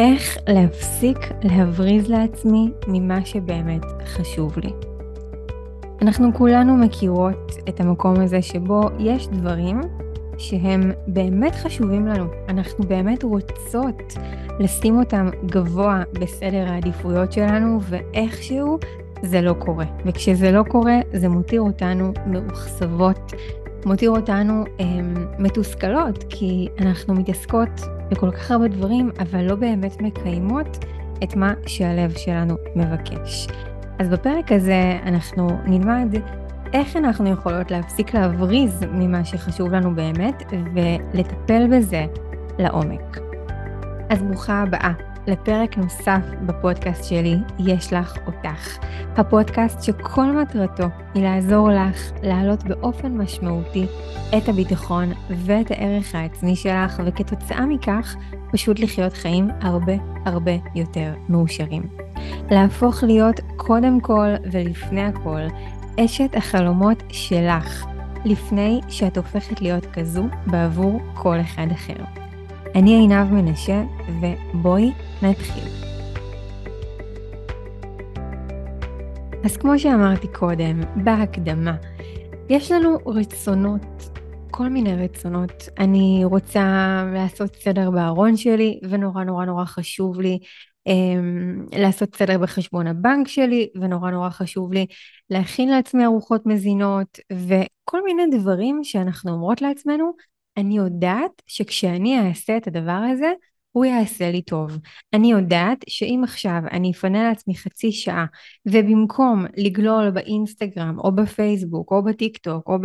איך להפסיק להבריז לעצמי ממה שבאמת חשוב לי. אנחנו כולנו מכירות את המקום הזה שבו יש דברים שהם באמת חשובים לנו. אנחנו באמת רוצות לשים אותם גבוה בסדר העדיפויות שלנו, ואיכשהו זה לא קורה. וכשזה לא קורה, זה מותיר אותנו מאוכזבות, מותיר אותנו הם, מתוסכלות, כי אנחנו מתעסקות בכל כך הרבה דברים, אבל לא באמת מקיימות את מה שהלב שלנו מבקש. אז בפרק הזה אנחנו נלמד איך אנחנו יכולות להפסיק להבריז ממה שחשוב לנו באמת ולטפל בזה לעומק. אז ברוכה הבאה לפרק נוסף בפודקאסט שלי, יש לך אותך. הפודקאסט שכל מטרתו היא לעזור לך להעלות באופן משמעותי את הביטחון ואת הערך העצמי שלך, וכתוצאה מכך פשוט לחיות חיים הרבה הרבה יותר מאושרים. להפוך להיות קודם כל ולפני הכל אשת החלומות שלך, לפני שאת הופכת להיות כזו בעבור כל אחד אחר. אני עינב מנשה, ובואי נתחיל. אז כמו שאמרתי קודם, בהקדמה, יש לנו רצונות, כל מיני רצונות. אני רוצה לעשות סדר בארון שלי, ונורא נורא נורא חשוב לי um, לעשות סדר בחשבון הבנק שלי, ונורא נורא חשוב לי להכין לעצמי ארוחות מזינות, וכל מיני דברים שאנחנו אומרות לעצמנו, אני יודעת שכשאני אעשה את הדבר הזה, הוא יעשה לי טוב. אני יודעת שאם עכשיו אני אפנה לעצמי חצי שעה, ובמקום לגלול באינסטגרם, או בפייסבוק, או בטיק טוק, או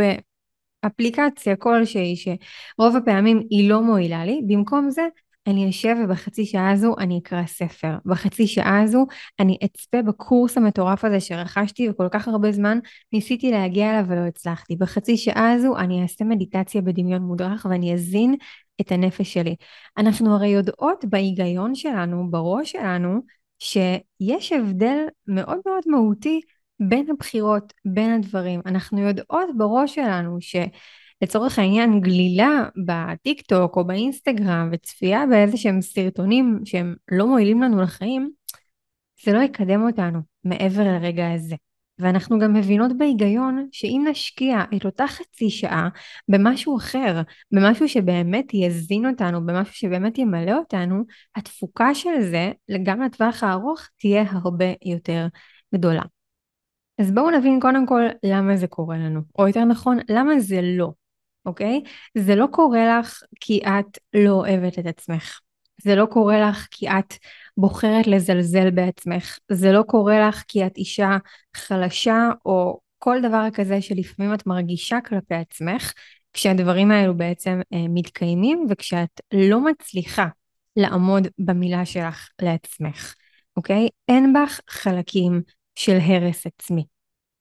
באפליקציה כלשהי, שרוב הפעמים היא לא מועילה לי, במקום זה אני אשב ובחצי שעה הזו אני אקרא ספר. בחצי שעה הזו אני אצפה בקורס המטורף הזה שרכשתי וכל כך הרבה זמן ניסיתי להגיע אליו ולא הצלחתי. בחצי שעה הזו אני אעשה מדיטציה בדמיון מודרך ואני אזין את הנפש שלי. אנחנו הרי יודעות בהיגיון שלנו, בראש שלנו, שיש הבדל מאוד מאוד מהותי בין הבחירות, בין הדברים. אנחנו יודעות בראש שלנו ש... לצורך העניין גלילה בטיק טוק או באינסטגרם וצפייה באיזה שהם סרטונים שהם לא מועילים לנו לחיים, זה לא יקדם אותנו מעבר לרגע הזה. ואנחנו גם מבינות בהיגיון שאם נשקיע את אותה חצי שעה במשהו אחר, במשהו שבאמת יזין אותנו, במשהו שבאמת ימלא אותנו, התפוקה של זה, גם לטווח הארוך, תהיה הרבה יותר גדולה. אז בואו נבין קודם כל למה זה קורה לנו, או יותר נכון, למה זה לא. אוקיי? זה לא קורה לך כי את לא אוהבת את עצמך. זה לא קורה לך כי את בוחרת לזלזל בעצמך. זה לא קורה לך כי את אישה חלשה או כל דבר כזה שלפעמים את מרגישה כלפי עצמך, כשהדברים האלו בעצם אה, מתקיימים וכשאת לא מצליחה לעמוד במילה שלך לעצמך, אוקיי? אין בך חלקים של הרס עצמי.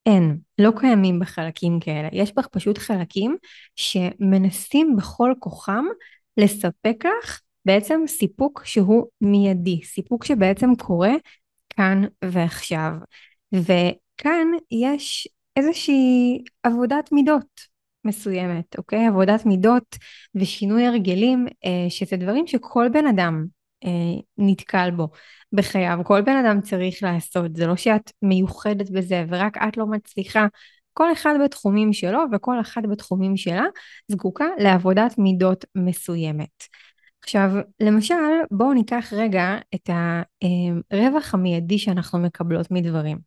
אין, לא קיימים בחלקים כאלה. יש בך פשוט חלקים שמנסים בכל כוחם לספק לך בעצם סיפוק שהוא מיידי, סיפוק שבעצם קורה כאן ועכשיו. וכאן יש איזושהי עבודת מידות מסוימת, אוקיי? עבודת מידות ושינוי הרגלים, אה, שזה דברים שכל בן אדם נתקל בו בחייו, כל בן אדם צריך לעשות, זה לא שאת מיוחדת בזה ורק את לא מצליחה, כל אחד בתחומים שלו וכל אחת בתחומים שלה זקוקה לעבודת מידות מסוימת. עכשיו, למשל, בואו ניקח רגע את הרווח המיידי שאנחנו מקבלות מדברים.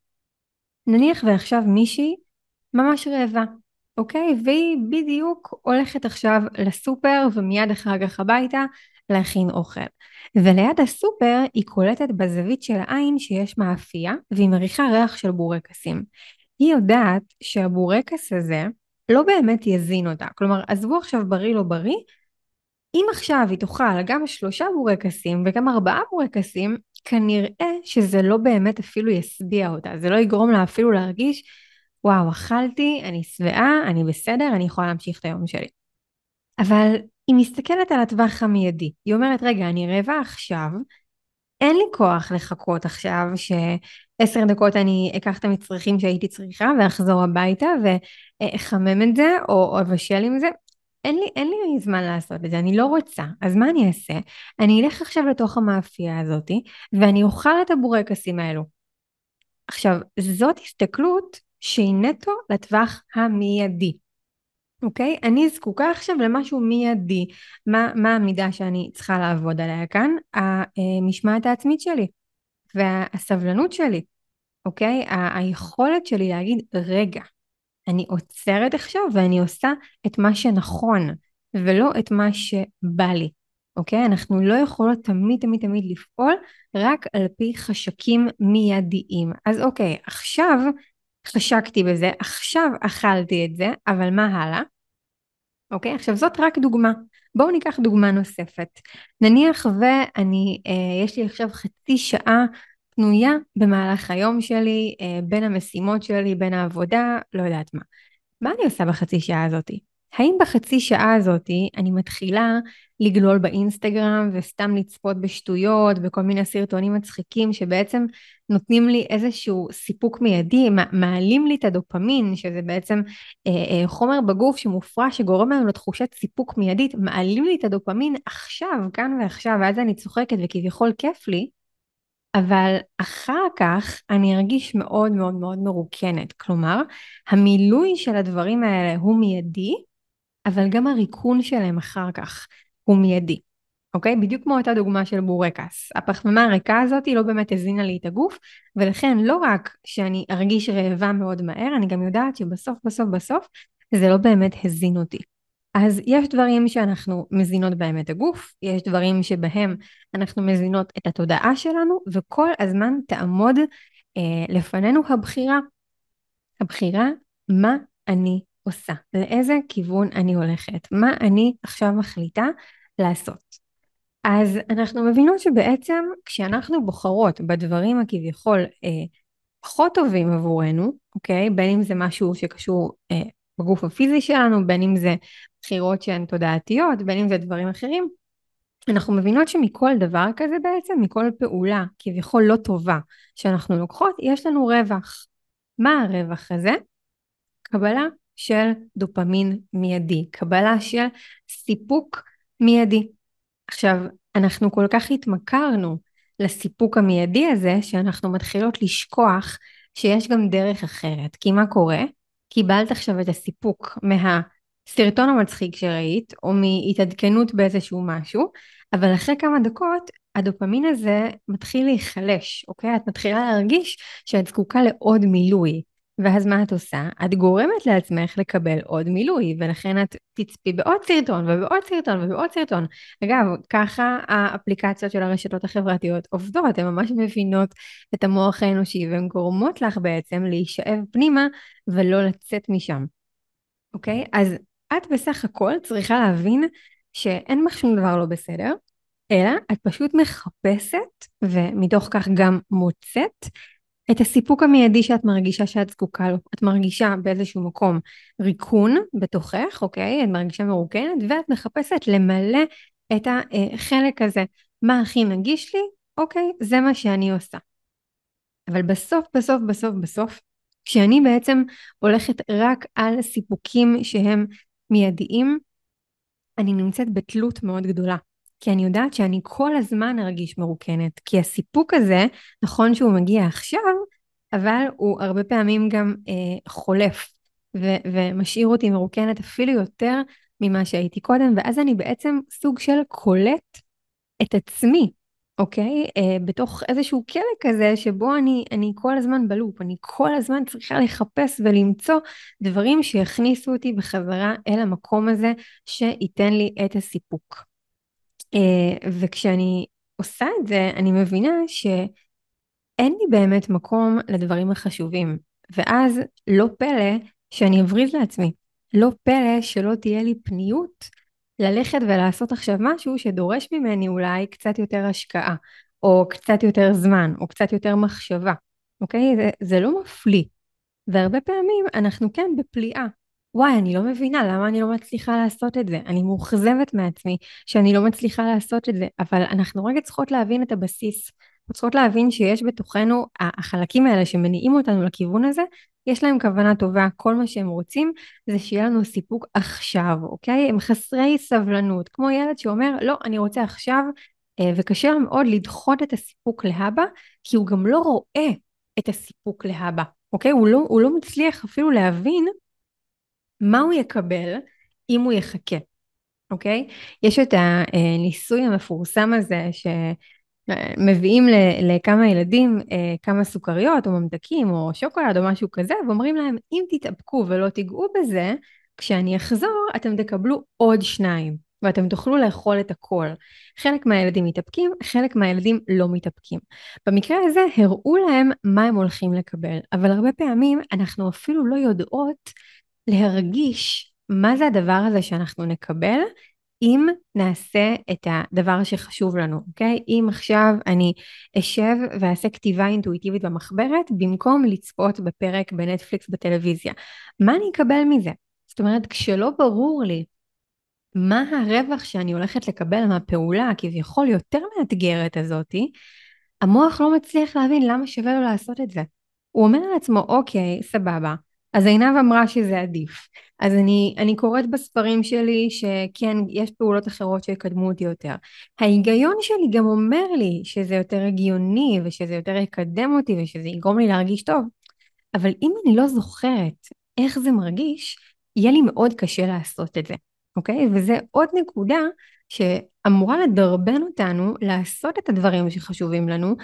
נניח ועכשיו מישהי ממש רעבה, אוקיי? והיא בדיוק הולכת עכשיו לסופר ומיד אחר כך הביתה להכין אוכל. וליד הסופר היא קולטת בזווית של העין שיש מאפייה והיא מריחה ריח של בורקסים. היא יודעת שהבורקס הזה לא באמת יזין אותה. כלומר, עזבו עכשיו בריא לא בריא, אם עכשיו היא תאכל גם שלושה בורקסים וגם ארבעה בורקסים, כנראה שזה לא באמת אפילו ישביע אותה. זה לא יגרום לה אפילו להרגיש, וואו, אכלתי, אני שבעה, אני בסדר, אני יכולה להמשיך את היום שלי. אבל היא מסתכלת על הטווח המיידי. היא אומרת, רגע, אני רבע עכשיו, אין לי כוח לחכות עכשיו שעשר דקות אני אקח את המצרכים שהייתי צריכה ואחזור הביתה ואחמם את זה או אבשל עם זה. אין לי, אין לי זמן לעשות את זה, אני לא רוצה, אז מה אני אעשה? אני אלך עכשיו לתוך המאפייה הזאתי, ואני אוכל את הבורקסים האלו. עכשיו, זאת הסתכלות שהיא נטו לטווח המיידי. אוקיי? אני זקוקה עכשיו למשהו מיידי. מה, מה המידה שאני צריכה לעבוד עליה כאן? המשמעת העצמית שלי והסבלנות שלי, אוקיי? ה- היכולת שלי להגיד, רגע, אני עוצרת עכשיו ואני עושה את מה שנכון, ולא את מה שבא לי, אוקיי? אנחנו לא יכולות תמיד תמיד תמיד לפעול רק על פי חשקים מיידיים. אז אוקיי, עכשיו חשקתי בזה, עכשיו אכלתי את זה, אבל מה הלאה? אוקיי, עכשיו זאת רק דוגמה. בואו ניקח דוגמה נוספת. נניח ואני, אה, יש לי עכשיו חצי שעה פנויה במהלך היום שלי, אה, בין המשימות שלי, בין העבודה, לא יודעת מה. מה אני עושה בחצי שעה הזאתי? האם בחצי שעה הזאתי אני מתחילה לגלול באינסטגרם וסתם לצפות בשטויות וכל מיני סרטונים מצחיקים שבעצם נותנים לי איזשהו סיפוק מיידי, מעלים לי את הדופמין, שזה בעצם אה, אה, חומר בגוף שמופרש שגורם לנו לתחושת סיפוק מיידית, מעלים לי את הדופמין עכשיו, כאן ועכשיו, ואז אני צוחקת וכביכול כיף לי, אבל אחר כך אני ארגיש מאוד מאוד מאוד מרוקנת. כלומר, המילוי של הדברים האלה הוא מיידי, אבל גם הריקון שלהם אחר כך הוא מיידי. אוקיי? בדיוק כמו אותה דוגמה של בורקס. הפחמימה הריקה הזאת היא לא באמת הזינה לי את הגוף, ולכן לא רק שאני ארגיש רעבה מאוד מהר, אני גם יודעת שבסוף בסוף בסוף זה לא באמת הזין אותי. אז יש דברים שאנחנו מזינות בהם את הגוף, יש דברים שבהם אנחנו מזינות את התודעה שלנו, וכל הזמן תעמוד אה, לפנינו הבחירה. הבחירה מה אני עושה, לאיזה כיוון אני הולכת, מה אני עכשיו מחליטה לעשות. אז אנחנו מבינות שבעצם כשאנחנו בוחרות בדברים הכביכול אה, פחות טובים עבורנו, אוקיי? בין אם זה משהו שקשור אה, בגוף הפיזי שלנו, בין אם זה בחירות שהן תודעתיות, בין אם זה דברים אחרים, אנחנו מבינות שמכל דבר כזה בעצם, מכל פעולה כביכול לא טובה שאנחנו לוקחות, יש לנו רווח. מה הרווח הזה? קבלה של דופמין מיידי, קבלה של סיפוק מיידי. עכשיו, אנחנו כל כך התמכרנו לסיפוק המיידי הזה, שאנחנו מתחילות לשכוח שיש גם דרך אחרת. כי מה קורה? קיבלת עכשיו את הסיפוק מהסרטון המצחיק שראית, או מהתעדכנות באיזשהו משהו, אבל אחרי כמה דקות הדופמין הזה מתחיל להיחלש, אוקיי? את מתחילה להרגיש שאת זקוקה לעוד מילוי. ואז מה את עושה? את גורמת לעצמך לקבל עוד מילוי, ולכן את תצפי בעוד סרטון ובעוד סרטון ובעוד סרטון. אגב, ככה האפליקציות של הרשתות החברתיות עובדות, הן ממש מבינות את המוח האנושי והן גורמות לך בעצם להישאב פנימה ולא לצאת משם. אוקיי? אז את בסך הכל צריכה להבין שאין בך שום דבר לא בסדר, אלא את פשוט מחפשת ומתוך כך גם מוצאת את הסיפוק המיידי שאת מרגישה שאת זקוקה לו. את מרגישה באיזשהו מקום ריקון בתוכך, אוקיי? את מרגישה מרוקנת, ואת מחפשת למלא את החלק הזה. מה הכי נגיש לי? אוקיי, זה מה שאני עושה. אבל בסוף, בסוף, בסוף, בסוף, כשאני בעצם הולכת רק על סיפוקים שהם מיידיים, אני נמצאת בתלות מאוד גדולה. כי אני יודעת שאני כל הזמן ארגיש מרוקנת. כי הסיפוק הזה, נכון שהוא מגיע עכשיו, אבל הוא הרבה פעמים גם אה, חולף ו- ומשאיר אותי מרוקנת אפילו יותר ממה שהייתי קודם, ואז אני בעצם סוג של קולט את עצמי, אוקיי? אה, בתוך איזשהו כלא כזה שבו אני, אני כל הזמן בלופ, אני כל הזמן צריכה לחפש ולמצוא דברים שיכניסו אותי בחזרה אל המקום הזה שייתן לי את הסיפוק. אה, וכשאני עושה את זה, אני מבינה שאין לי באמת מקום לדברים החשובים. ואז לא פלא שאני אבריז לעצמי. לא פלא שלא תהיה לי פניות ללכת ולעשות עכשיו משהו שדורש ממני אולי קצת יותר השקעה, או קצת יותר זמן, או קצת יותר מחשבה, אוקיי? זה, זה לא מפליא. והרבה פעמים אנחנו כן בפליאה, וואי, אני לא מבינה למה אני לא מצליחה לעשות את זה. אני מאוכזבת מעצמי שאני לא מצליחה לעשות את זה, אבל אנחנו רגע צריכות להבין את הבסיס. צריכות להבין שיש בתוכנו, החלקים האלה שמניעים אותנו לכיוון הזה, יש להם כוונה טובה, כל מה שהם רוצים זה שיהיה לנו סיפוק עכשיו, אוקיי? הם חסרי סבלנות, כמו ילד שאומר, לא, אני רוצה עכשיו, אה, וקשה לו מאוד לדחות את הסיפוק להבא, כי הוא גם לא רואה את הסיפוק להבא, אוקיי? הוא לא, הוא לא מצליח אפילו להבין מה הוא יקבל אם הוא יחכה, אוקיי? יש את הניסוי המפורסם הזה שמביאים לכמה ילדים אה, כמה סוכריות או ממתקים או שוקולד או משהו כזה ואומרים להם אם תתאפקו ולא תיגעו בזה, כשאני אחזור אתם תקבלו עוד שניים ואתם תוכלו לאכול את הכל. חלק מהילדים מתאפקים, חלק מהילדים לא מתאפקים. במקרה הזה הראו להם מה הם הולכים לקבל, אבל הרבה פעמים אנחנו אפילו לא יודעות להרגיש מה זה הדבר הזה שאנחנו נקבל אם נעשה את הדבר שחשוב לנו, אוקיי? אם עכשיו אני אשב ואעשה כתיבה אינטואיטיבית במחברת במקום לצפות בפרק בנטפליקס בטלוויזיה, מה אני אקבל מזה? זאת אומרת, כשלא ברור לי מה הרווח שאני הולכת לקבל מהפעולה הכביכול יותר מאתגרת הזאתי, המוח לא מצליח להבין למה שווה לו לעשות את זה. הוא אומר לעצמו, אוקיי, סבבה, אז עינב אמרה שזה עדיף. אז אני, אני קוראת בספרים שלי שכן, יש פעולות אחרות שיקדמו אותי יותר. ההיגיון שלי גם אומר לי שזה יותר הגיוני ושזה יותר יקדם אותי ושזה יגרום לי להרגיש טוב. אבל אם אני לא זוכרת איך זה מרגיש, יהיה לי מאוד קשה לעשות את זה, אוקיי? וזה עוד נקודה שאמורה לדרבן אותנו לעשות את הדברים שחשובים לנו,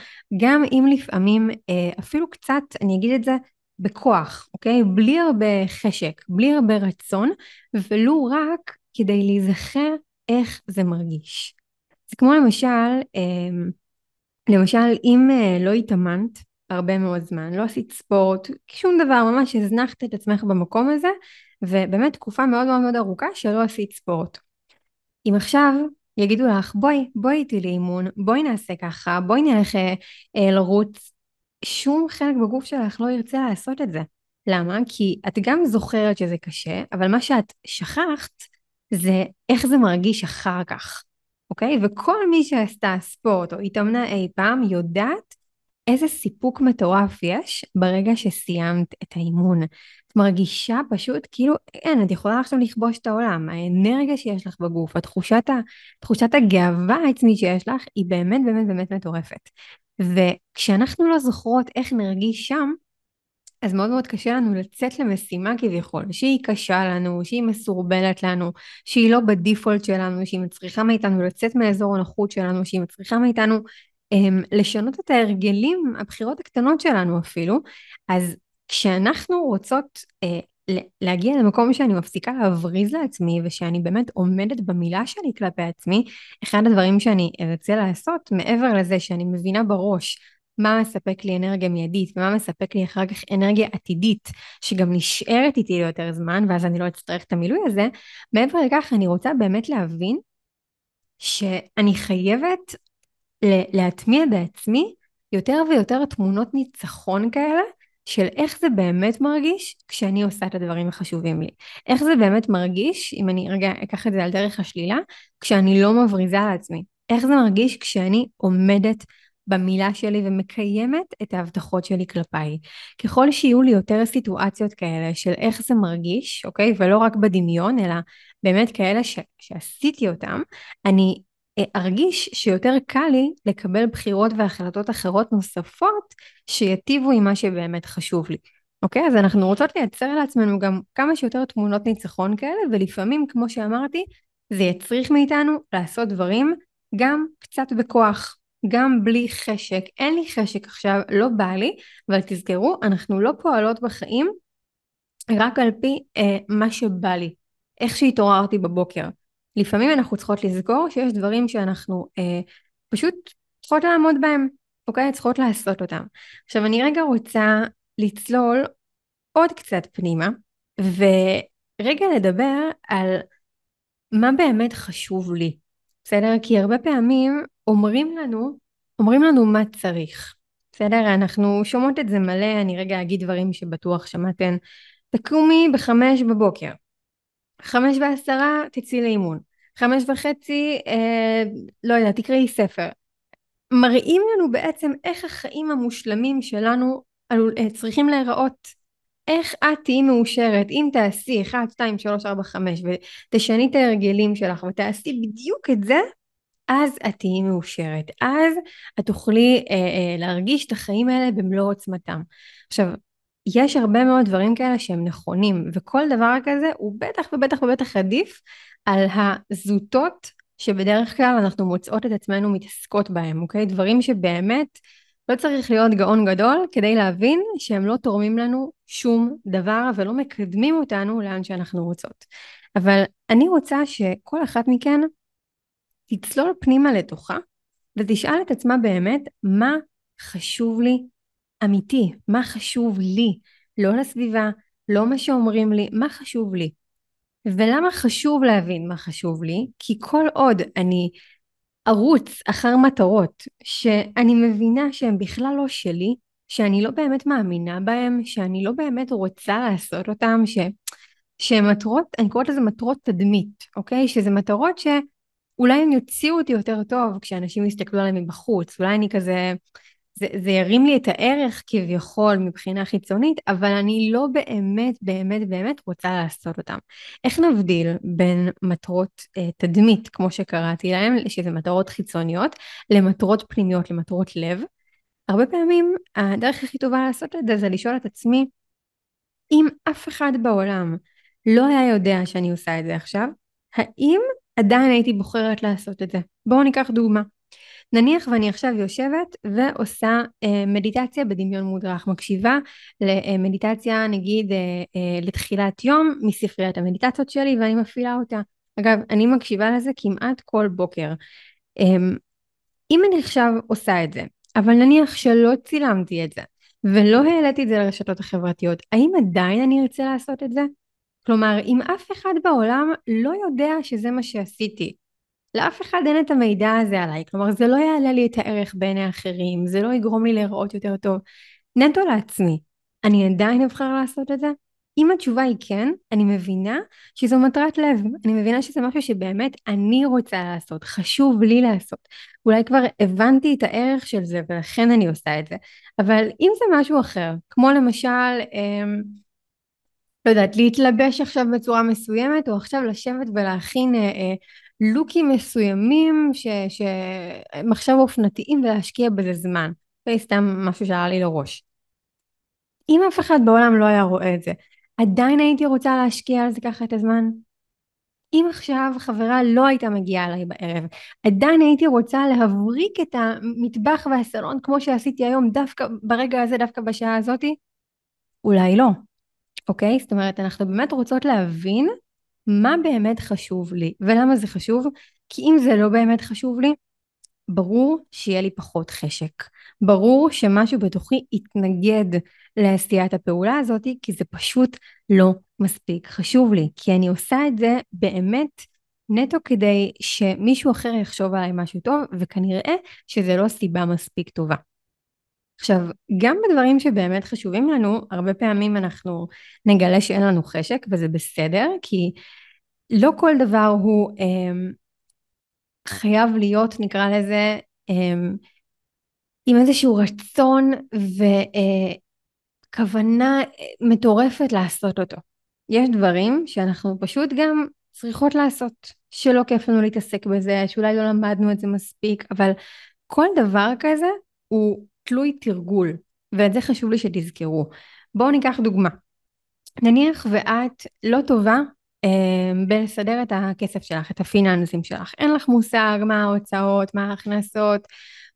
גם אם לפעמים אה, אפילו קצת, אני אגיד את זה, בכוח, אוקיי? בלי הרבה חשק, בלי הרבה רצון, ולו רק כדי להיזכר איך זה מרגיש. זה כמו למשל, אמ, למשל אם אה, לא התאמנת הרבה מאוד זמן, לא עשית ספורט, שום דבר, ממש הזנחת את עצמך במקום הזה, ובאמת תקופה מאוד מאוד מאוד ארוכה שלא עשית ספורט. אם עכשיו יגידו לך בואי, בואי איתי לאימון, בואי נעשה ככה, בואי נלך אה, אה לרוץ שום חלק בגוף שלך לא ירצה לעשות את זה. למה? כי את גם זוכרת שזה קשה, אבל מה שאת שכחת זה איך זה מרגיש אחר כך, אוקיי? וכל מי שעשתה ספורט או התאמנה אי פעם יודעת איזה סיפוק מטורף יש ברגע שסיימת את האימון. את מרגישה פשוט כאילו, אין, את יכולה עכשיו לכבוש את העולם. האנרגיה שיש לך בגוף, התחושת, ה, תחושת הגאווה העצמית שיש לך, היא באמת באמת באמת מטורפת. וכשאנחנו לא זוכרות איך נרגיש שם, אז מאוד מאוד קשה לנו לצאת למשימה כביכול, שהיא קשה לנו, שהיא מסורבלת לנו, שהיא לא בדיפולט שלנו, שהיא מצריכה מאיתנו לצאת מאזור הנוחות שלנו, שהיא מצריכה מאיתנו הם, אמ, לשנות את ההרגלים, הבחירות הקטנות שלנו אפילו, אז כשאנחנו רוצות אה, להגיע למקום שאני מפסיקה להבריז לעצמי ושאני באמת עומדת במילה שלי כלפי עצמי, אחד הדברים שאני ארצה לעשות מעבר לזה שאני מבינה בראש מה מספק לי אנרגיה מיידית ומה מספק לי אחר כך אנרגיה עתידית שגם נשארת איתי ליותר זמן ואז אני לא אצטרך את המילוי הזה, מעבר לכך אני רוצה באמת להבין שאני חייבת להטמיע בעצמי יותר ויותר תמונות ניצחון כאלה של איך זה באמת מרגיש כשאני עושה את הדברים החשובים לי. איך זה באמת מרגיש, אם אני רגע אקח את זה על דרך השלילה, כשאני לא מבריזה לעצמי. איך זה מרגיש כשאני עומדת במילה שלי ומקיימת את ההבטחות שלי כלפיי. ככל שיהיו לי יותר סיטואציות כאלה של איך זה מרגיש, אוקיי? ולא רק בדמיון, אלא באמת כאלה ש- שעשיתי אותם, אני ארגיש שיותר קל לי לקבל בחירות והחלטות אחרות נוספות שיטיבו עם מה שבאמת חשוב לי. אוקיי? אז אנחנו רוצות לייצר לעצמנו גם כמה שיותר תמונות ניצחון כאלה, ולפעמים, כמו שאמרתי, זה יצריך מאיתנו לעשות דברים גם קצת בכוח, גם בלי חשק. אין לי חשק עכשיו, לא בא לי, אבל תזכרו, אנחנו לא פועלות בחיים רק על פי אה, מה שבא לי, איך שהתעוררתי בבוקר. לפעמים אנחנו צריכות לזכור שיש דברים שאנחנו אה, פשוט צריכות לעמוד בהם, אוקיי? צריכות לעשות אותם. עכשיו אני רגע רוצה לצלול עוד קצת פנימה, ורגע לדבר על מה באמת חשוב לי, בסדר? כי הרבה פעמים אומרים לנו, אומרים לנו מה צריך, בסדר? אנחנו שומעות את זה מלא, אני רגע אגיד דברים שבטוח שמעתן. תקומי בחמש בבוקר, חמש ועשרה תצאי לאימון. חמש וחצי, אה, לא יודעת, תקראי ספר. מראים לנו בעצם איך החיים המושלמים שלנו אה, צריכים להיראות. איך את תהיי מאושרת אם תעשי 1, 2, 3, 4, 5 ותשני את ההרגלים שלך ותעשי בדיוק את זה, אז את תהיי מאושרת. אז את תוכלי אה, אה, להרגיש את החיים האלה במלוא עוצמתם. עכשיו, יש הרבה מאוד דברים כאלה שהם נכונים, וכל דבר כזה הוא בטח ובטח ובטח עדיף על הזוטות שבדרך כלל אנחנו מוצאות את עצמנו מתעסקות בהם, אוקיי? דברים שבאמת לא צריך להיות גאון גדול כדי להבין שהם לא תורמים לנו שום דבר ולא מקדמים אותנו לאן שאנחנו רוצות. אבל אני רוצה שכל אחת מכן תצלול פנימה לתוכה ותשאל את עצמה באמת מה חשוב לי אמיתי, מה חשוב לי, לא לסביבה, לא מה שאומרים לי, מה חשוב לי. ולמה חשוב להבין מה חשוב לי? כי כל עוד אני ארוץ אחר מטרות שאני מבינה שהן בכלל לא שלי, שאני לא באמת מאמינה בהן, שאני לא באמת רוצה לעשות אותן, ש... שהן מטרות, אני קוראת לזה מטרות תדמית, אוקיי? שזה מטרות שאולי הן יוציאו אותי יותר טוב כשאנשים יסתכלו עליהן מבחוץ, אולי אני כזה זה, זה ירים לי את הערך כביכול מבחינה חיצונית, אבל אני לא באמת באמת באמת רוצה לעשות אותם. איך נבדיל בין מטרות אה, תדמית, כמו שקראתי להם, שזה מטרות חיצוניות, למטרות פנימיות, למטרות לב? הרבה פעמים הדרך הכי טובה לעשות את זה זה לשאול את עצמי, אם אף אחד בעולם לא היה יודע שאני עושה את זה עכשיו, האם עדיין הייתי בוחרת לעשות את זה? בואו ניקח דוגמה. נניח ואני עכשיו יושבת ועושה אה, מדיטציה בדמיון מודרך, מקשיבה למדיטציה נגיד אה, אה, לתחילת יום מספריית המדיטציות שלי ואני מפעילה אותה. אגב, אני מקשיבה לזה כמעט כל בוקר. אה, אם אני עכשיו עושה את זה, אבל נניח שלא צילמתי את זה ולא העליתי את זה לרשתות החברתיות, האם עדיין אני ארצה לעשות את זה? כלומר, אם אף אחד בעולם לא יודע שזה מה שעשיתי, לאף אחד אין את המידע הזה עליי, כלומר זה לא יעלה לי את הערך בעיני האחרים, זה לא יגרום לי להיראות יותר טוב. נטו לעצמי, אני עדיין אבחר לעשות את זה? אם התשובה היא כן, אני מבינה שזו מטרת לב, אני מבינה שזה משהו שבאמת אני רוצה לעשות, חשוב לי לעשות. אולי כבר הבנתי את הערך של זה ולכן אני עושה את זה, אבל אם זה משהו אחר, כמו למשל, אמ, לא יודעת, להתלבש עכשיו בצורה מסוימת, או עכשיו לשבת ולהכין אה, אה, לוקים מסוימים עכשיו אופנתיים ולהשקיע בזה זמן. זה סתם משהו שעלה לי לראש. אם אף אחד בעולם לא היה רואה את זה, עדיין הייתי רוצה להשקיע על זה ככה את הזמן? אם עכשיו חברה לא הייתה מגיעה אליי בערב, עדיין הייתי רוצה להבריק את המטבח והסלון כמו שעשיתי היום דווקא ברגע הזה, דווקא בשעה הזאתי? אולי לא, אוקיי? זאת אומרת, אנחנו באמת רוצות להבין מה באמת חשוב לי ולמה זה חשוב? כי אם זה לא באמת חשוב לי, ברור שיהיה לי פחות חשק. ברור שמשהו בתוכי יתנגד לעשיית הפעולה הזאת, כי זה פשוט לא מספיק חשוב לי. כי אני עושה את זה באמת נטו כדי שמישהו אחר יחשוב עליי משהו טוב, וכנראה שזה לא סיבה מספיק טובה. עכשיו, גם בדברים שבאמת חשובים לנו, הרבה פעמים אנחנו נגלה שאין לנו חשק, וזה בסדר, כי לא כל דבר הוא אה, חייב להיות, נקרא לזה, אה, עם איזשהו רצון וכוונה אה, מטורפת לעשות אותו. יש דברים שאנחנו פשוט גם צריכות לעשות, שלא כיף לנו להתעסק בזה, שאולי לא למדנו את זה מספיק, אבל כל דבר כזה הוא תלוי תרגול, ואת זה חשוב לי שתזכרו. בואו ניקח דוגמה. נניח ואת לא טובה אה, בלסדר את הכסף שלך, את הפיננסים שלך. אין לך מושג מה ההוצאות, מה ההכנסות,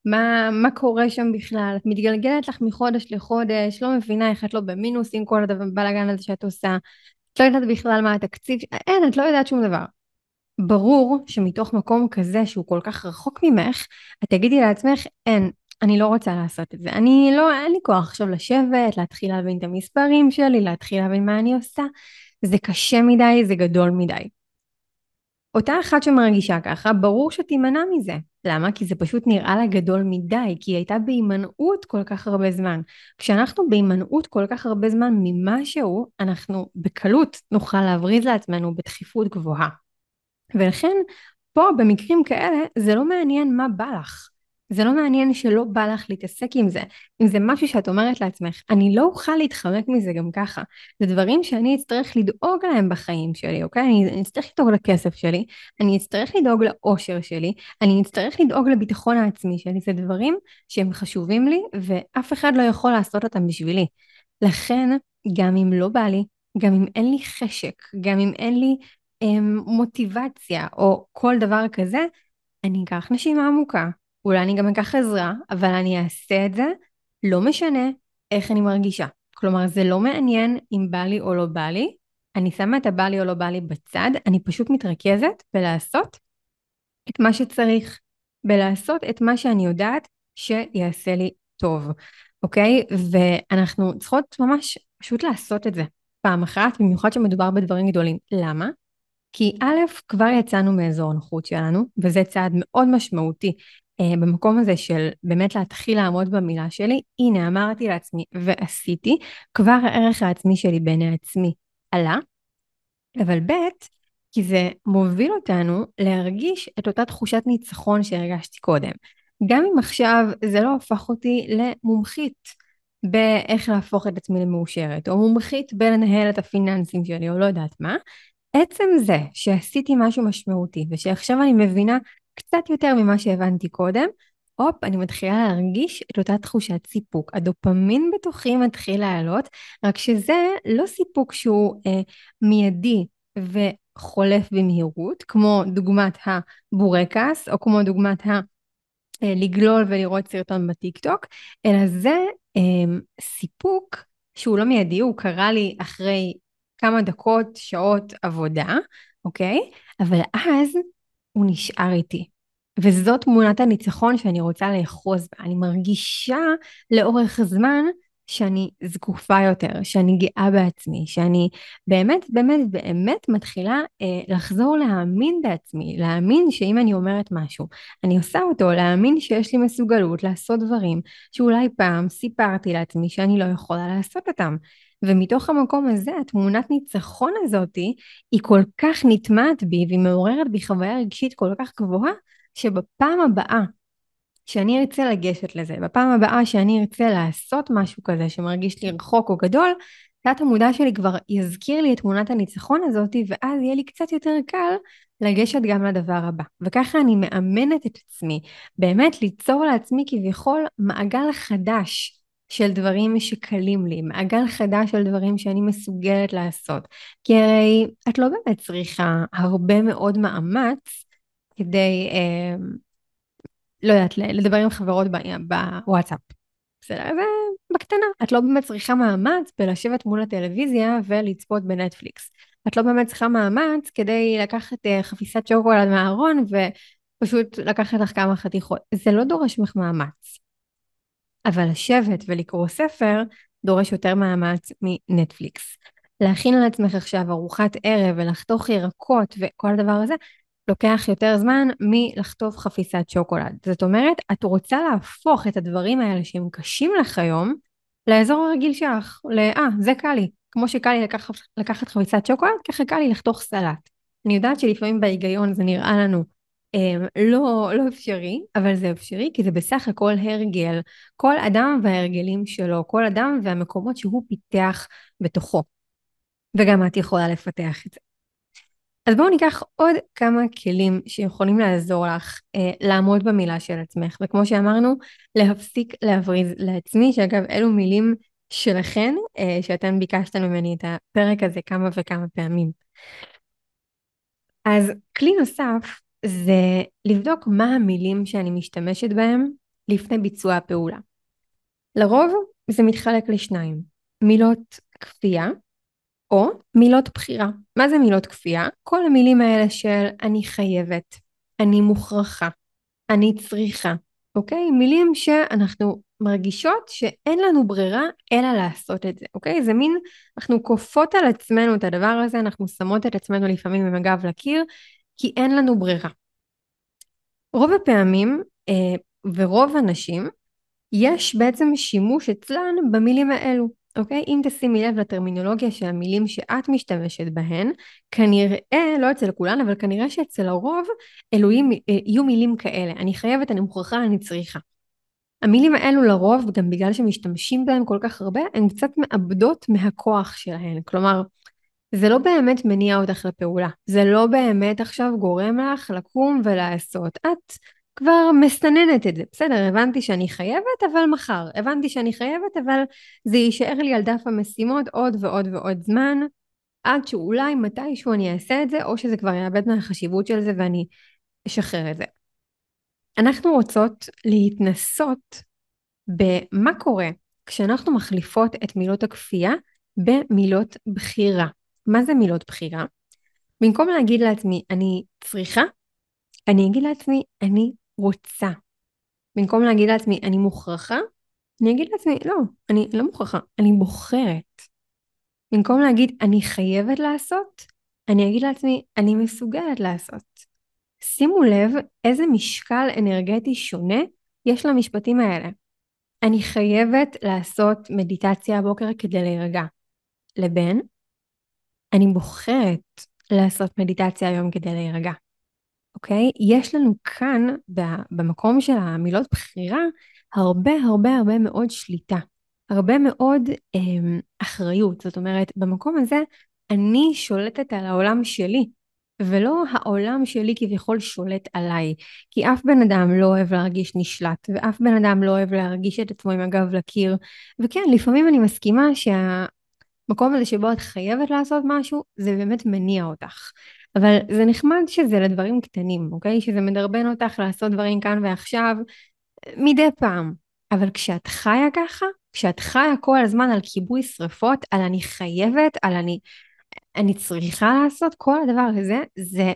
מה, מה קורה שם בכלל. את מתגלגלת לך מחודש לחודש, לא מבינה איך את לא במינוס עם כל הבלאגן הזה שאת עושה. את לא יודעת בכלל מה התקציב, אין, את לא יודעת שום דבר. ברור שמתוך מקום כזה שהוא כל כך רחוק ממך, את תגידי לעצמך, אין, אני לא רוצה לעשות את זה. אני לא, אין לי כוח עכשיו לשבת, להתחיל להבין את המספרים שלי, להתחיל להבין מה אני עושה. זה קשה מדי, זה גדול מדי. אותה אחת שמרגישה ככה, ברור שתימנע מזה. למה? כי זה פשוט נראה לה גדול מדי, כי היא הייתה בהימנעות כל כך הרבה זמן. כשאנחנו בהימנעות כל כך הרבה זמן ממשהו, אנחנו בקלות נוכל להבריז לעצמנו בדחיפות גבוהה. ולכן, פה במקרים כאלה, זה לא מעניין מה בא לך. זה לא מעניין שלא בא לך להתעסק עם זה. אם זה משהו שאת אומרת לעצמך, אני לא אוכל להתחמק מזה גם ככה. זה דברים שאני אצטרך לדאוג להם בחיים שלי, אוקיי? אני אצטרך לדאוג לכסף שלי, אני אצטרך לדאוג לאושר שלי, אני אצטרך לדאוג לביטחון העצמי שלי. זה דברים שהם חשובים לי, ואף אחד לא יכול לעשות אותם בשבילי. לכן, גם אם לא בא לי, גם אם אין לי חשק, גם אם אין לי אמ, מוטיבציה או כל דבר כזה, אני אקח נשימה עמוקה, אולי אני גם אקח עזרה, אבל אני אעשה את זה, לא משנה איך אני מרגישה. כלומר, זה לא מעניין אם בא לי או לא בא לי, אני שמה את הבא לי או לא בא לי בצד, אני פשוט מתרכזת בלעשות את מה שצריך, בלעשות את מה שאני יודעת שיעשה לי טוב, אוקיי? ואנחנו צריכות ממש פשוט לעשות את זה פעם אחת, במיוחד שמדובר בדברים גדולים. למה? כי א', כבר יצאנו מאזור הנוחות שלנו, וזה צעד מאוד משמעותי במקום הזה של באמת להתחיל לעמוד במילה שלי. הנה, אמרתי לעצמי ועשיתי, כבר הערך העצמי שלי בעיני עצמי עלה, אבל ב', כי זה מוביל אותנו להרגיש את אותה תחושת ניצחון שהרגשתי קודם. גם אם עכשיו זה לא הפך אותי למומחית באיך להפוך את עצמי למאושרת, או מומחית בלנהל את הפיננסים שלי, או לא יודעת מה, עצם זה שעשיתי משהו משמעותי ושעכשיו אני מבינה קצת יותר ממה שהבנתי קודם, הופ, אני מתחילה להרגיש את אותה תחושת סיפוק. הדופמין בתוכי מתחיל לעלות, רק שזה לא סיפוק שהוא אה, מיידי וחולף במהירות, כמו דוגמת הבורקס, או כמו דוגמת ה... אה, לגלול ולראות סרטון בטיקטוק, אלא זה אה, סיפוק שהוא לא מיידי, הוא קרה לי אחרי כמה דקות, שעות עבודה, אוקיי? אבל אז הוא נשאר איתי. וזאת תמונת הניצחון שאני רוצה לאחוז בה. אני מרגישה לאורך זמן שאני זקופה יותר, שאני גאה בעצמי, שאני באמת באמת באמת מתחילה אה, לחזור להאמין בעצמי, להאמין שאם אני אומרת משהו, אני עושה אותו, להאמין שיש לי מסוגלות לעשות דברים שאולי פעם סיפרתי לעצמי שאני לא יכולה לעשות אותם. ומתוך המקום הזה, התמונת ניצחון הזאתי, היא כל כך נטמעת בי והיא מעוררת בי חוויה רגשית כל כך גבוהה, שבפעם הבאה שאני ארצה לגשת לזה, בפעם הבאה שאני ארצה לעשות משהו כזה שמרגיש לי רחוק או גדול, תת המודע שלי כבר יזכיר לי את תמונת הניצחון הזאתי, ואז יהיה לי קצת יותר קל לגשת גם לדבר הבא. וככה אני מאמנת את עצמי, באמת ליצור לעצמי כביכול מעגל חדש של דברים שקלים לי, מעגל חדש של דברים שאני מסוגלת לעשות. כי הרי את לא באמת צריכה הרבה מאוד מאמץ כדי, אה, לא יודעת, לדבר עם חברות בוואטסאפ. בסדר, זה בקטנה. את לא באמת צריכה מאמץ בלשבת מול הטלוויזיה ולצפות בנטפליקס. את לא באמת צריכה מאמץ כדי לקחת אה, חפיסת שוקולד מהארון ופשוט לקחת לך כמה חתיכות. זה לא דורש ממך מאמץ. אבל לשבת ולקרוא ספר דורש יותר מאמץ מנטפליקס. להכין על עצמך עכשיו ארוחת ערב ולחתוך ירקות וכל הדבר הזה, לוקח יותר זמן מלחטוף חפיסת שוקולד. זאת אומרת, את רוצה להפוך את הדברים האלה שהם קשים לך היום, לאזור הרגיל שלך, לאה, זה קל לי. כמו שקל לי לקח, לקחת חפיסת שוקולד, ככה קל לי לחתוך סלט. אני יודעת שלפעמים בהיגיון זה נראה לנו אה, לא, לא אפשרי, אבל זה אפשרי כי זה בסך הכל הרגל. כל אדם וההרגלים שלו, כל אדם והמקומות שהוא פיתח בתוכו. וגם את יכולה לפתח את זה. אז בואו ניקח עוד כמה כלים שיכולים לעזור לך אה, לעמוד במילה של עצמך, וכמו שאמרנו, להפסיק להבריז לעצמי, שאגב אלו מילים שלכן, אה, שאתן ביקשתן ממני את הפרק הזה כמה וכמה פעמים. אז כלי נוסף זה לבדוק מה המילים שאני משתמשת בהם לפני ביצוע הפעולה. לרוב זה מתחלק לשניים, מילות כפייה או מילות בחירה. מה זה מילות כפייה? כל המילים האלה של אני חייבת, אני מוכרחה, אני צריכה, אוקיי? מילים שאנחנו מרגישות שאין לנו ברירה אלא לעשות את זה, אוקיי? זה מין, אנחנו כופות על עצמנו את הדבר הזה, אנחנו שמות את עצמנו לפעמים עם הגב לקיר, כי אין לנו ברירה. רוב הפעמים אה, ורוב הנשים, יש בעצם שימוש אצלן במילים האלו. אוקיי? אם תשימי לב לטרמינולוגיה של המילים שאת משתמשת בהן, כנראה, לא אצל כולן, אבל כנראה שאצל הרוב אלוהים אה, יהיו מילים כאלה. אני חייבת, אני מוכרחה, אני צריכה. המילים האלו לרוב, גם בגלל שמשתמשים בהם כל כך הרבה, הן קצת מאבדות מהכוח שלהן. כלומר, זה לא באמת מניע אותך לפעולה. זה לא באמת עכשיו גורם לך לקום ולעשות. את כבר מסננת את זה. בסדר, הבנתי שאני חייבת, אבל מחר. הבנתי שאני חייבת, אבל זה יישאר לי על דף המשימות עוד ועוד ועוד זמן, עד שאולי מתישהו אני אעשה את זה, או שזה כבר יאבד מהחשיבות של זה ואני אשחרר את זה. אנחנו רוצות להתנסות במה קורה כשאנחנו מחליפות את מילות הכפייה במילות בחירה. מה זה מילות בחירה? במקום להגיד לעצמי אני צריכה, אני אגיד לעצמי אני רוצה. במקום להגיד לעצמי אני מוכרחה, אני אגיד לעצמי לא, אני לא מוכרחה, אני בוחרת. במקום להגיד אני חייבת לעשות, אני אגיד לעצמי אני מסוגלת לעשות. שימו לב איזה משקל אנרגטי שונה יש למשפטים האלה. אני חייבת לעשות מדיטציה הבוקר כדי להירגע. לבין, אני בוחרת לעשות מדיטציה היום כדי להירגע. אוקיי? יש לנו כאן, במקום של המילות בחירה, הרבה הרבה הרבה מאוד שליטה. הרבה מאוד אה, אחריות. זאת אומרת, במקום הזה אני שולטת על העולם שלי. ולא העולם שלי כביכול שולט עליי. כי אף בן אדם לא אוהב להרגיש נשלט, ואף בן אדם לא אוהב להרגיש את עצמו עם הגב לקיר. וכן, לפעמים אני מסכימה שהמקום הזה שבו את חייבת לעשות משהו, זה באמת מניע אותך. אבל זה נחמד שזה לדברים קטנים, אוקיי? שזה מדרבן אותך לעשות דברים כאן ועכשיו, מדי פעם. אבל כשאת חיה ככה, כשאת חיה כל הזמן על כיבוי שרפות, על אני חייבת, על אני אני צריכה לעשות, כל הדבר הזה, זה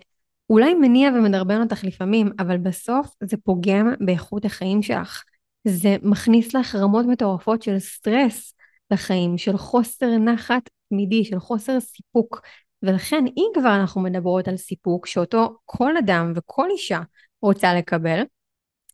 אולי מניע ומדרבן אותך לפעמים, אבל בסוף זה פוגם באיכות החיים שלך. זה מכניס לך רמות מטורפות של סטרס לחיים, של חוסר נחת תמידי, של חוסר סיפוק. ולכן אם כבר אנחנו מדברות על סיפוק, שאותו כל אדם וכל אישה רוצה לקבל,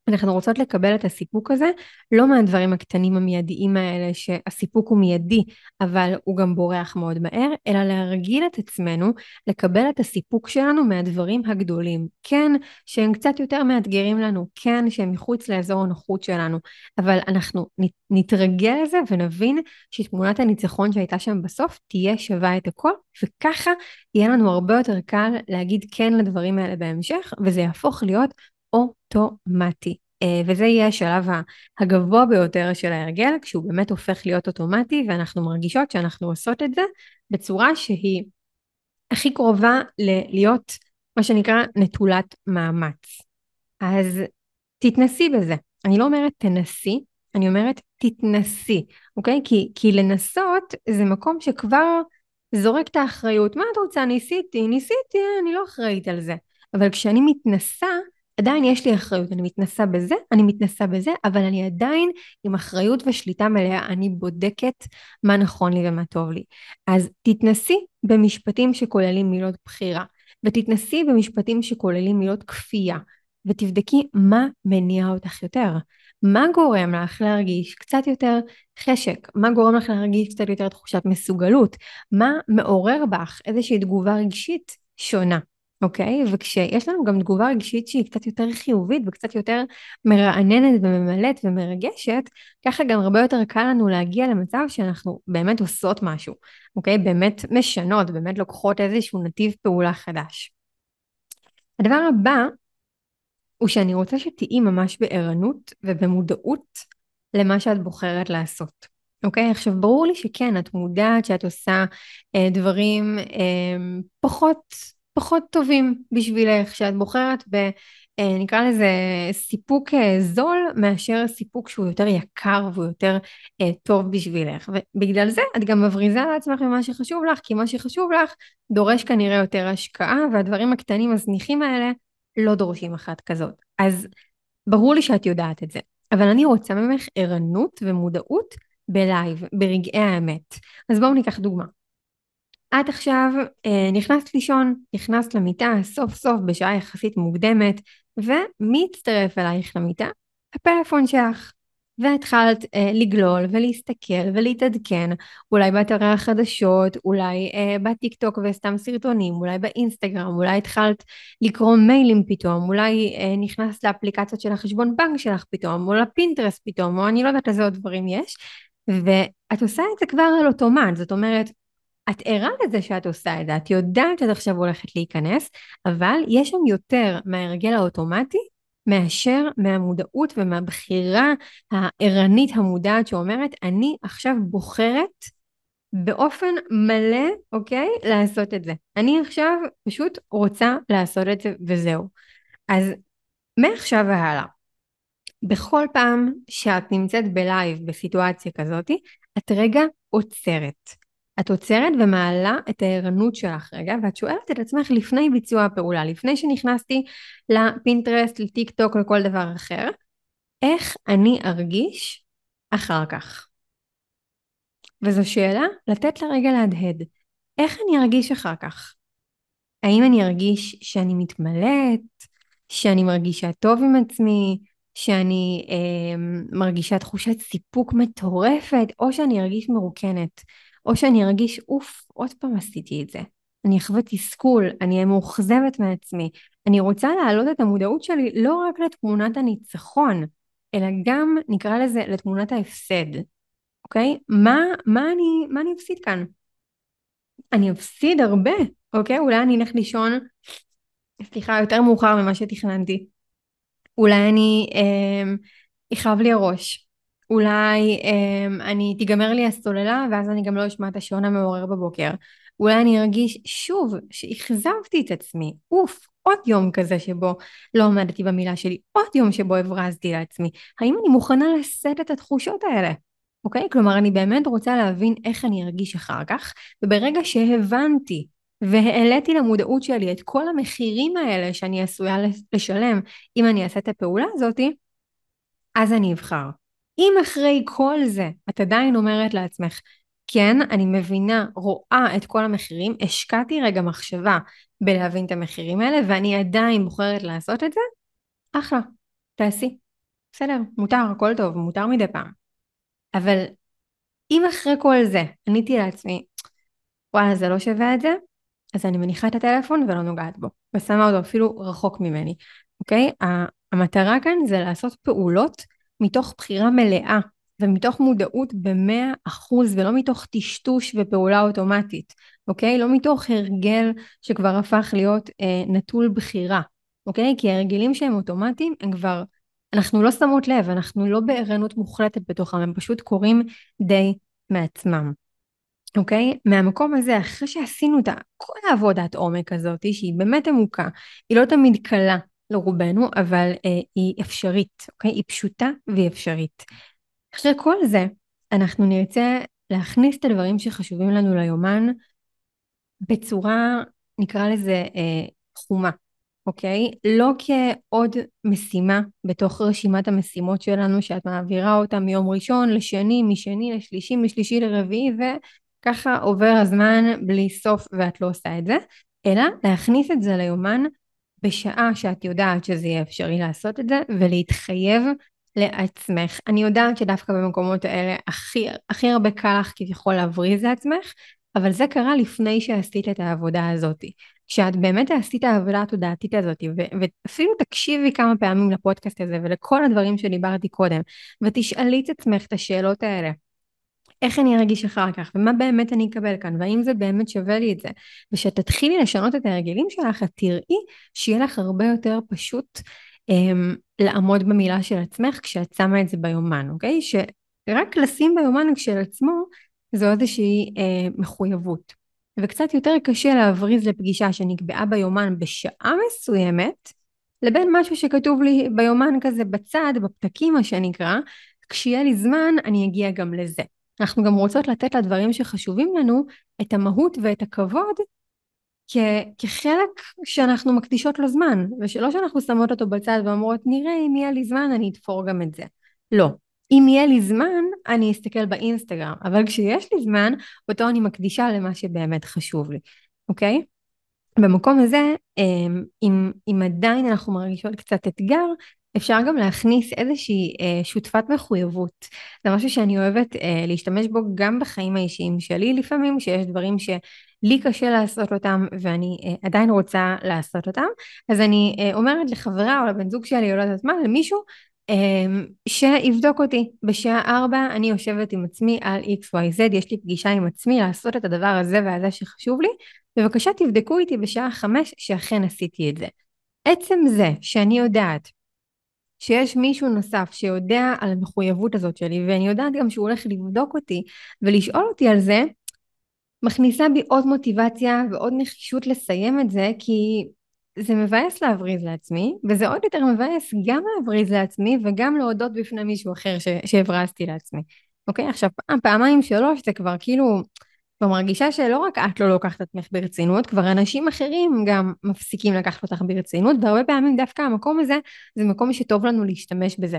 אנחנו רוצות לקבל את הסיפוק הזה, לא מהדברים הקטנים המיידיים האלה שהסיפוק הוא מיידי, אבל הוא גם בורח מאוד מהר, אלא להרגיל את עצמנו לקבל את הסיפוק שלנו מהדברים הגדולים. כן, שהם קצת יותר מאתגרים לנו, כן, שהם מחוץ לאזור הנוחות שלנו, אבל אנחנו נתרגל לזה ונבין שתמונת הניצחון שהייתה שם בסוף תהיה שווה את הכל, וככה יהיה לנו הרבה יותר קל להגיד כן לדברים האלה בהמשך, וזה יהפוך להיות אוטומטי. אה, וזה יהיה השלב הגבוה ביותר של ההרגל, כשהוא באמת הופך להיות אוטומטי ואנחנו מרגישות שאנחנו עושות את זה בצורה שהיא הכי קרובה להיות מה שנקרא נטולת מאמץ. אז תתנסי בזה. אני לא אומרת תנסי, אני אומרת תתנסי, אוקיי? כי, כי לנסות זה מקום שכבר זורק את האחריות. מה את רוצה? ניסיתי, ניסיתי, אני לא אחראית על זה. אבל כשאני מתנסה, עדיין יש לי אחריות, אני מתנסה בזה, אני מתנסה בזה, אבל אני עדיין עם אחריות ושליטה מלאה, אני בודקת מה נכון לי ומה טוב לי. אז תתנסי במשפטים שכוללים מילות בחירה, ותתנסי במשפטים שכוללים מילות כפייה, ותבדקי מה מניע אותך יותר. מה גורם לך להרגיש קצת יותר חשק? מה גורם לך להרגיש קצת יותר תחושת מסוגלות? מה מעורר בך איזושהי תגובה רגשית שונה? אוקיי? וכשיש לנו גם תגובה רגשית שהיא קצת יותר חיובית וקצת יותר מרעננת וממלאת ומרגשת, ככה גם הרבה יותר קל לנו להגיע למצב שאנחנו באמת עושות משהו, אוקיי? באמת משנות, באמת לוקחות איזשהו נתיב פעולה חדש. הדבר הבא הוא שאני רוצה שתהיי ממש בערנות ובמודעות למה שאת בוחרת לעשות. אוקיי? עכשיו ברור לי שכן, את מודעת שאת עושה אה, דברים אה, פחות פחות טובים בשבילך, שאת בוחרת ב... אה, נקרא לזה סיפוק אה, זול מאשר סיפוק שהוא יותר יקר והוא יותר אה, טוב בשבילך. ובגלל זה את גם מבריזה לעצמך ממה שחשוב לך כי מה שחשוב לך דורש כנראה יותר השקעה והדברים הקטנים הזניחים האלה לא דורשים אחת כזאת. אז ברור לי שאת יודעת את זה אבל אני רוצה ממך ערנות ומודעות בלייב ברגעי האמת. אז בואו ניקח דוגמה את עכשיו אה, נכנסת לישון, נכנסת למיטה סוף סוף בשעה יחסית מוקדמת, ומי יצטרף אלייך למיטה? הפלאפון שלך. והתחלת אה, לגלול ולהסתכל ולהתעדכן, אולי באתרי החדשות, אולי אה, בטיק טוק וסתם סרטונים, אולי באינסטגרם, אולי התחלת לקרוא מיילים פתאום, אולי אה, נכנסת לאפליקציות של החשבון בנק שלך פתאום, או לפינטרסט פתאום, או אני לא יודעת איזה עוד דברים יש, ואת עושה את זה כבר על אוטומט, זאת אומרת, את ערה לזה שאת עושה את זה, את יודעת שאת עכשיו הולכת להיכנס, אבל יש שם יותר מההרגל האוטומטי מאשר מהמודעות ומהבחירה הערנית המודעת שאומרת, אני עכשיו בוחרת באופן מלא, אוקיי, לעשות את זה. אני עכשיו פשוט רוצה לעשות את זה וזהו. אז מעכשיו והלאה, בכל פעם שאת נמצאת בלייב בסיטואציה כזאת, את רגע עוצרת. את עוצרת ומעלה את הערנות שלך רגע, ואת שואלת את עצמך לפני ביצוע הפעולה, לפני שנכנסתי לפינטרסט, לטיק טוק, לכל דבר אחר, איך אני ארגיש אחר כך? וזו שאלה לתת לה רגע להדהד. איך אני ארגיש אחר כך? האם אני ארגיש שאני מתמלאת, שאני מרגישה טוב עם עצמי, שאני אה, מרגישה תחושת סיפוק מטורפת, או שאני ארגיש מרוקנת. או שאני ארגיש, אוף, עוד פעם עשיתי את זה. אני אחווה תסכול, אני אהיה מאוכזבת מעצמי. אני רוצה להעלות את המודעות שלי לא רק לתמונת הניצחון, אלא גם, נקרא לזה, לתמונת ההפסד. אוקיי? מה, מה, אני, מה אני אפסיד כאן? אני אפסיד הרבה, אוקיי? אולי אני אלך לישון, סליחה, יותר מאוחר ממה שתכננתי. אולי אני, אה, יכאב לי הראש. אולי אה, אני, תיגמר לי הסוללה ואז אני גם לא אשמע את השעון המעורר בבוקר. אולי אני ארגיש שוב שאכזבתי את עצמי, אוף, עוד יום כזה שבו לא עמדתי במילה שלי, עוד יום שבו הברזתי לעצמי. האם אני מוכנה לשאת את התחושות האלה? אוקיי? כלומר, אני באמת רוצה להבין איך אני ארגיש אחר כך, וברגע שהבנתי והעליתי למודעות שלי את כל המחירים האלה שאני עשויה לשלם אם אני אעשה את הפעולה הזאתי, אז אני אבחר. אם אחרי כל זה את עדיין אומרת לעצמך, כן, אני מבינה, רואה את כל המחירים, השקעתי רגע מחשבה בלהבין את המחירים האלה, ואני עדיין בוחרת לעשות את זה, אחלה, תעשי. בסדר, מותר, הכל טוב, מותר מדי פעם. אבל אם אחרי כל זה עניתי לעצמי, וואלה, זה לא שווה את זה, אז אני מניחה את הטלפון ולא נוגעת בו, ושמה אותו אפילו רחוק ממני, אוקיי? המטרה כאן זה לעשות פעולות מתוך בחירה מלאה ומתוך מודעות במאה אחוז ולא מתוך טשטוש ופעולה אוטומטית, אוקיי? לא מתוך הרגל שכבר הפך להיות אה, נטול בחירה, אוקיי? כי הרגלים שהם אוטומטיים הם כבר, אנחנו לא שמות לב, אנחנו לא בערנות מוחלטת בתוכם, הם פשוט קורים די מעצמם. אוקיי? מהמקום הזה, אחרי שעשינו את כל העבודת עומק הזאת, שהיא באמת עמוקה, היא לא תמיד קלה, לרובנו, אבל אה, היא אפשרית, אוקיי? היא פשוטה והיא אפשרית. אחרי כל זה, אנחנו נרצה להכניס את הדברים שחשובים לנו ליומן בצורה, נקרא לזה, אה, חומה, אוקיי? לא כעוד משימה בתוך רשימת המשימות שלנו, שאת מעבירה אותה מיום ראשון לשני, משני לשלישי, משלישי לרביעי, וככה עובר הזמן בלי סוף ואת לא עושה את זה, אלא להכניס את זה ליומן בשעה שאת יודעת שזה יהיה אפשרי לעשות את זה, ולהתחייב לעצמך. אני יודעת שדווקא במקומות האלה הכי, הכי הרבה קל לך כביכול להבריז לעצמך, אבל זה קרה לפני שעשית את העבודה הזאת. כשאת באמת עשית העבודה התודעתית הזאת, ו- ואפילו תקשיבי כמה פעמים לפודקאסט הזה ולכל הדברים שדיברתי קודם, ותשאלי את עצמך את השאלות האלה. איך אני ארגיש אחר כך, ומה באמת אני אקבל כאן, והאם זה באמת שווה לי את זה. ושתתחילי לשנות את ההרגלים שלך, את תראי שיהיה לך הרבה יותר פשוט אמ, לעמוד במילה של עצמך כשאת שמה את זה ביומן, אוקיי? שרק לשים ביומן כשלעצמו זו איזושהי אה, מחויבות. וקצת יותר קשה להבריז לפגישה שנקבעה ביומן בשעה מסוימת, לבין משהו שכתוב לי ביומן כזה בצד, בפתקים מה שנקרא, כשיהיה לי זמן אני אגיע גם לזה. אנחנו גם רוצות לתת לדברים שחשובים לנו את המהות ואת הכבוד כ- כחלק שאנחנו מקדישות לו זמן, ושלא שאנחנו שמות אותו בצד ואומרות נראה אם יהיה לי זמן אני אתפור גם את זה. לא. אם יהיה לי זמן אני אסתכל באינסטגרם, אבל כשיש לי זמן אותו אני מקדישה למה שבאמת חשוב לי, אוקיי? במקום הזה, אמ, אם, אם עדיין אנחנו מרגישות קצת אתגר, אפשר גם להכניס איזושהי אה, שותפת מחויבות. זה משהו שאני אוהבת אה, להשתמש בו גם בחיים האישיים שלי לפעמים, שיש דברים שלי קשה לעשות אותם ואני אה, עדיין רוצה לעשות אותם, אז אני אה, אומרת לחברה או לבן זוג שלי או לא יודעת מה, למישהו, אה, שיבדוק אותי. בשעה ארבע אני יושבת עם עצמי על XYZ, יש לי פגישה עם עצמי לעשות את הדבר הזה והזה שחשוב לי, בבקשה תבדקו איתי בשעה חמש שאכן עשיתי את זה. עצם זה שאני יודעת שיש מישהו נוסף שיודע על המחויבות הזאת שלי, ואני יודעת גם שהוא הולך לבדוק אותי ולשאול אותי על זה, מכניסה בי עוד מוטיבציה ועוד נחישות לסיים את זה, כי זה מבאס להבריז לעצמי, וזה עוד יותר מבאס גם להבריז לעצמי וגם להודות בפני מישהו אחר שהברזתי לעצמי. אוקיי? עכשיו, פעמיים, שלוש, זה כבר כאילו... כבר מרגישה שלא רק את לא לוקחת את עצמך ברצינות, כבר אנשים אחרים גם מפסיקים לקחת אותך ברצינות, והרבה פעמים דווקא המקום הזה זה מקום שטוב לנו להשתמש בזה.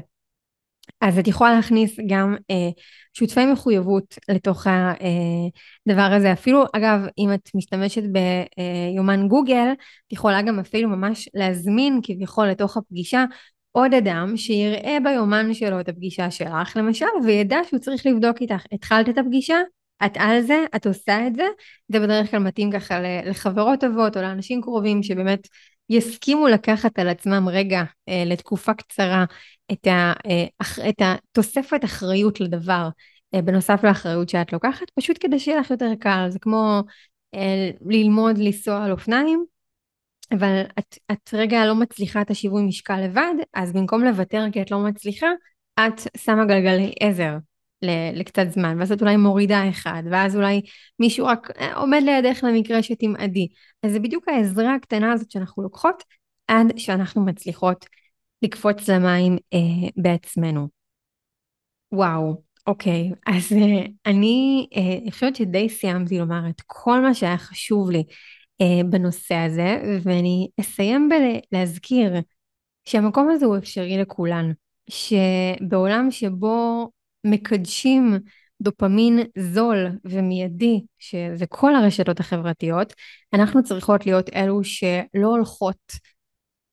אז את יכולה להכניס גם אה, שותפי מחויבות לתוך הדבר אה, הזה. אפילו, אגב, אם את משתמשת ביומן אה, גוגל, את יכולה גם אפילו ממש להזמין כביכול לתוך הפגישה עוד אדם שיראה ביומן שלו את הפגישה שלך, למשל, וידע שהוא צריך לבדוק איתך. התחלת את הפגישה? את על זה, את עושה את זה, זה בדרך כלל מתאים ככה לחברות טובות או לאנשים קרובים שבאמת יסכימו לקחת על עצמם רגע אה, לתקופה קצרה את, ה, אה, את התוספת אחריות לדבר אה, בנוסף לאחריות שאת לוקחת, פשוט כדי שיהיה לך יותר קל, זה כמו ללמוד לנסוע על אופניים, אבל את, את רגע לא מצליחה את השיווי משקל לבד, אז במקום לוותר כי את לא מצליחה, את שמה גלגלי עזר לקצת זמן, ואז את אולי מורידה אחד, ואז אולי מישהו רק אה, עומד לידך למקרה שתמעדי. אז זה בדיוק העזרה הקטנה הזאת שאנחנו לוקחות עד שאנחנו מצליחות לקפוץ למים אה, בעצמנו. וואו, אוקיי, אז אה, אני אה, חושבת שדי סיימתי לומר את כל מה שהיה חשוב לי אה, בנושא הזה, ואני אסיים בלהזכיר שהמקום הזה הוא אפשרי לכולן. שבעולם שבו מקדשים דופמין זול ומיידי, שזה כל הרשתות החברתיות, אנחנו צריכות להיות אלו שלא הולכות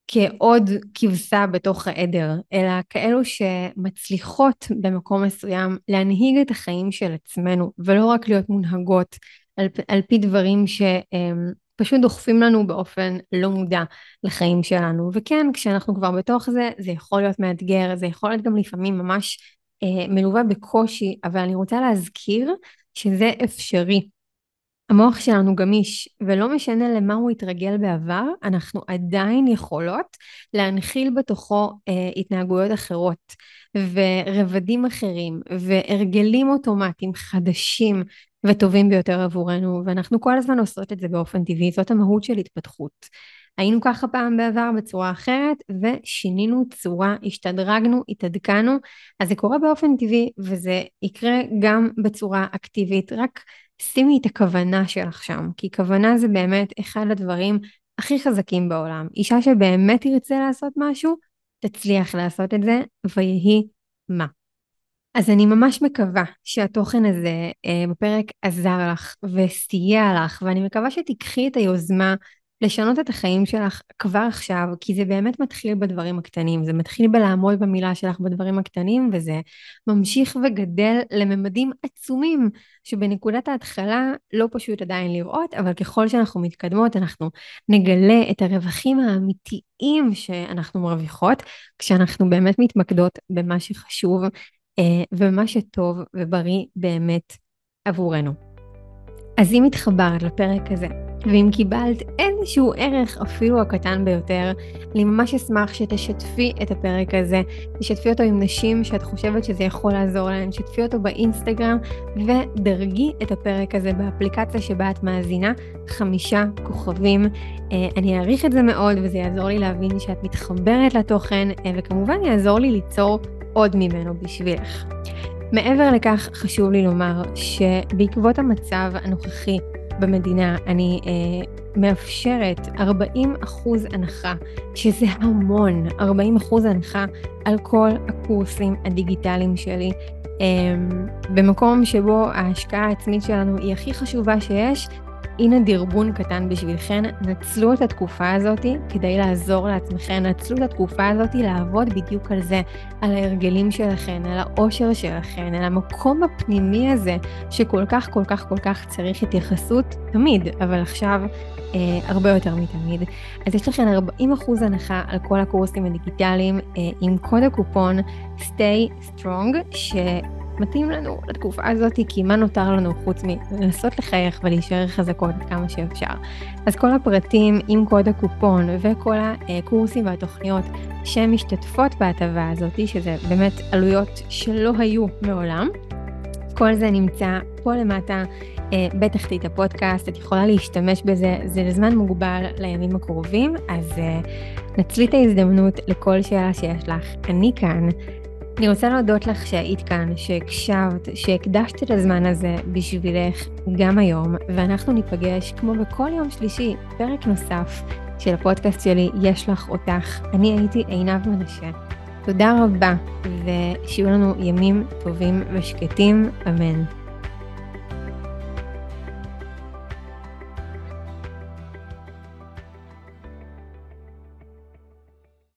כעוד כבשה בתוך העדר, אלא כאלו שמצליחות במקום מסוים להנהיג את החיים של עצמנו, ולא רק להיות מונהגות על, על פי דברים שפשוט דוחפים לנו באופן לא מודע לחיים שלנו. וכן, כשאנחנו כבר בתוך זה, זה יכול להיות מאתגר, זה יכול להיות גם לפעמים ממש מלווה בקושי, אבל אני רוצה להזכיר שזה אפשרי. המוח שלנו גמיש, ולא משנה למה הוא התרגל בעבר, אנחנו עדיין יכולות להנחיל בתוכו אה, התנהגויות אחרות, ורבדים אחרים, והרגלים אוטומטיים חדשים וטובים ביותר עבורנו, ואנחנו כל הזמן עושות את זה באופן טבעי, זאת המהות של התפתחות. היינו ככה פעם בעבר בצורה אחרת ושינינו צורה, השתדרגנו, התעדכנו, אז זה קורה באופן טבעי וזה יקרה גם בצורה אקטיבית, רק שימי את הכוונה שלך שם, כי כוונה זה באמת אחד הדברים הכי חזקים בעולם. אישה שבאמת תרצה לעשות משהו, תצליח לעשות את זה, ויהי מה. אז אני ממש מקווה שהתוכן הזה אה, בפרק עזר לך וסייע לך, ואני מקווה שתיקחי את היוזמה לשנות את החיים שלך כבר עכשיו, כי זה באמת מתחיל בדברים הקטנים, זה מתחיל בלעמוד במילה שלך בדברים הקטנים, וזה ממשיך וגדל לממדים עצומים, שבנקודת ההתחלה לא פשוט עדיין לראות, אבל ככל שאנחנו מתקדמות, אנחנו נגלה את הרווחים האמיתיים שאנחנו מרוויחות, כשאנחנו באמת מתמקדות במה שחשוב אה, ובמה שטוב ובריא באמת עבורנו. אז אם התחברת לפרק הזה, ואם קיבלת איזשהו ערך, אפילו הקטן ביותר, אני ממש אשמח שתשתפי את הפרק הזה, תשתפי אותו עם נשים שאת חושבת שזה יכול לעזור להן, שתפי אותו באינסטגרם, ודרגי את הפרק הזה באפליקציה שבה את מאזינה, חמישה כוכבים. אה, אני אעריך את זה מאוד, וזה יעזור לי להבין שאת מתחברת לתוכן, אה, וכמובן יעזור לי ליצור עוד ממנו בשבילך. מעבר לכך, חשוב לי לומר שבעקבות המצב הנוכחי במדינה, אני אה, מאפשרת 40 אחוז הנחה, שזה המון, 40 אחוז הנחה על כל הקורסים הדיגיטליים שלי. אה, במקום שבו ההשקעה העצמית שלנו היא הכי חשובה שיש, הנה דרבון קטן בשבילכן, נצלו את התקופה הזאת כדי לעזור לעצמכן, נצלו את התקופה הזאת לעבוד בדיוק על זה, על ההרגלים שלכן, על האושר שלכן, על המקום הפנימי הזה שכל כך כל כך כל כך צריך התייחסות תמיד, אבל עכשיו אה, הרבה יותר מתמיד. אז יש לכם 40% הנחה על כל הקורסים הדיגיטליים אה, עם קוד הקופון stay strong, שמתאים לנו לתקופה הזאת, כי מה נותר לנו חוץ מלנסות לחייך ולהישאר חזקות כמה שאפשר. אז כל הפרטים עם קוד הקופון וכל הקורסים והתוכניות שמשתתפות בהטבה הזאת, שזה באמת עלויות שלא היו מעולם, כל זה נמצא פה למטה אה, בתחתית הפודקאסט, את יכולה להשתמש בזה, זה לזמן מוגבל לימים הקרובים, אז אה, נצלי את ההזדמנות לכל שאלה שיש לך. אני כאן. אני רוצה להודות לך שהיית כאן, שהקשבת, שהקדשת את הזמן הזה בשבילך גם היום, ואנחנו ניפגש כמו בכל יום שלישי, פרק נוסף של הפודקאסט שלי, יש לך אותך. אני הייתי עינב מנשה. תודה רבה, ושיהיו לנו ימים טובים ושקטים, אמן.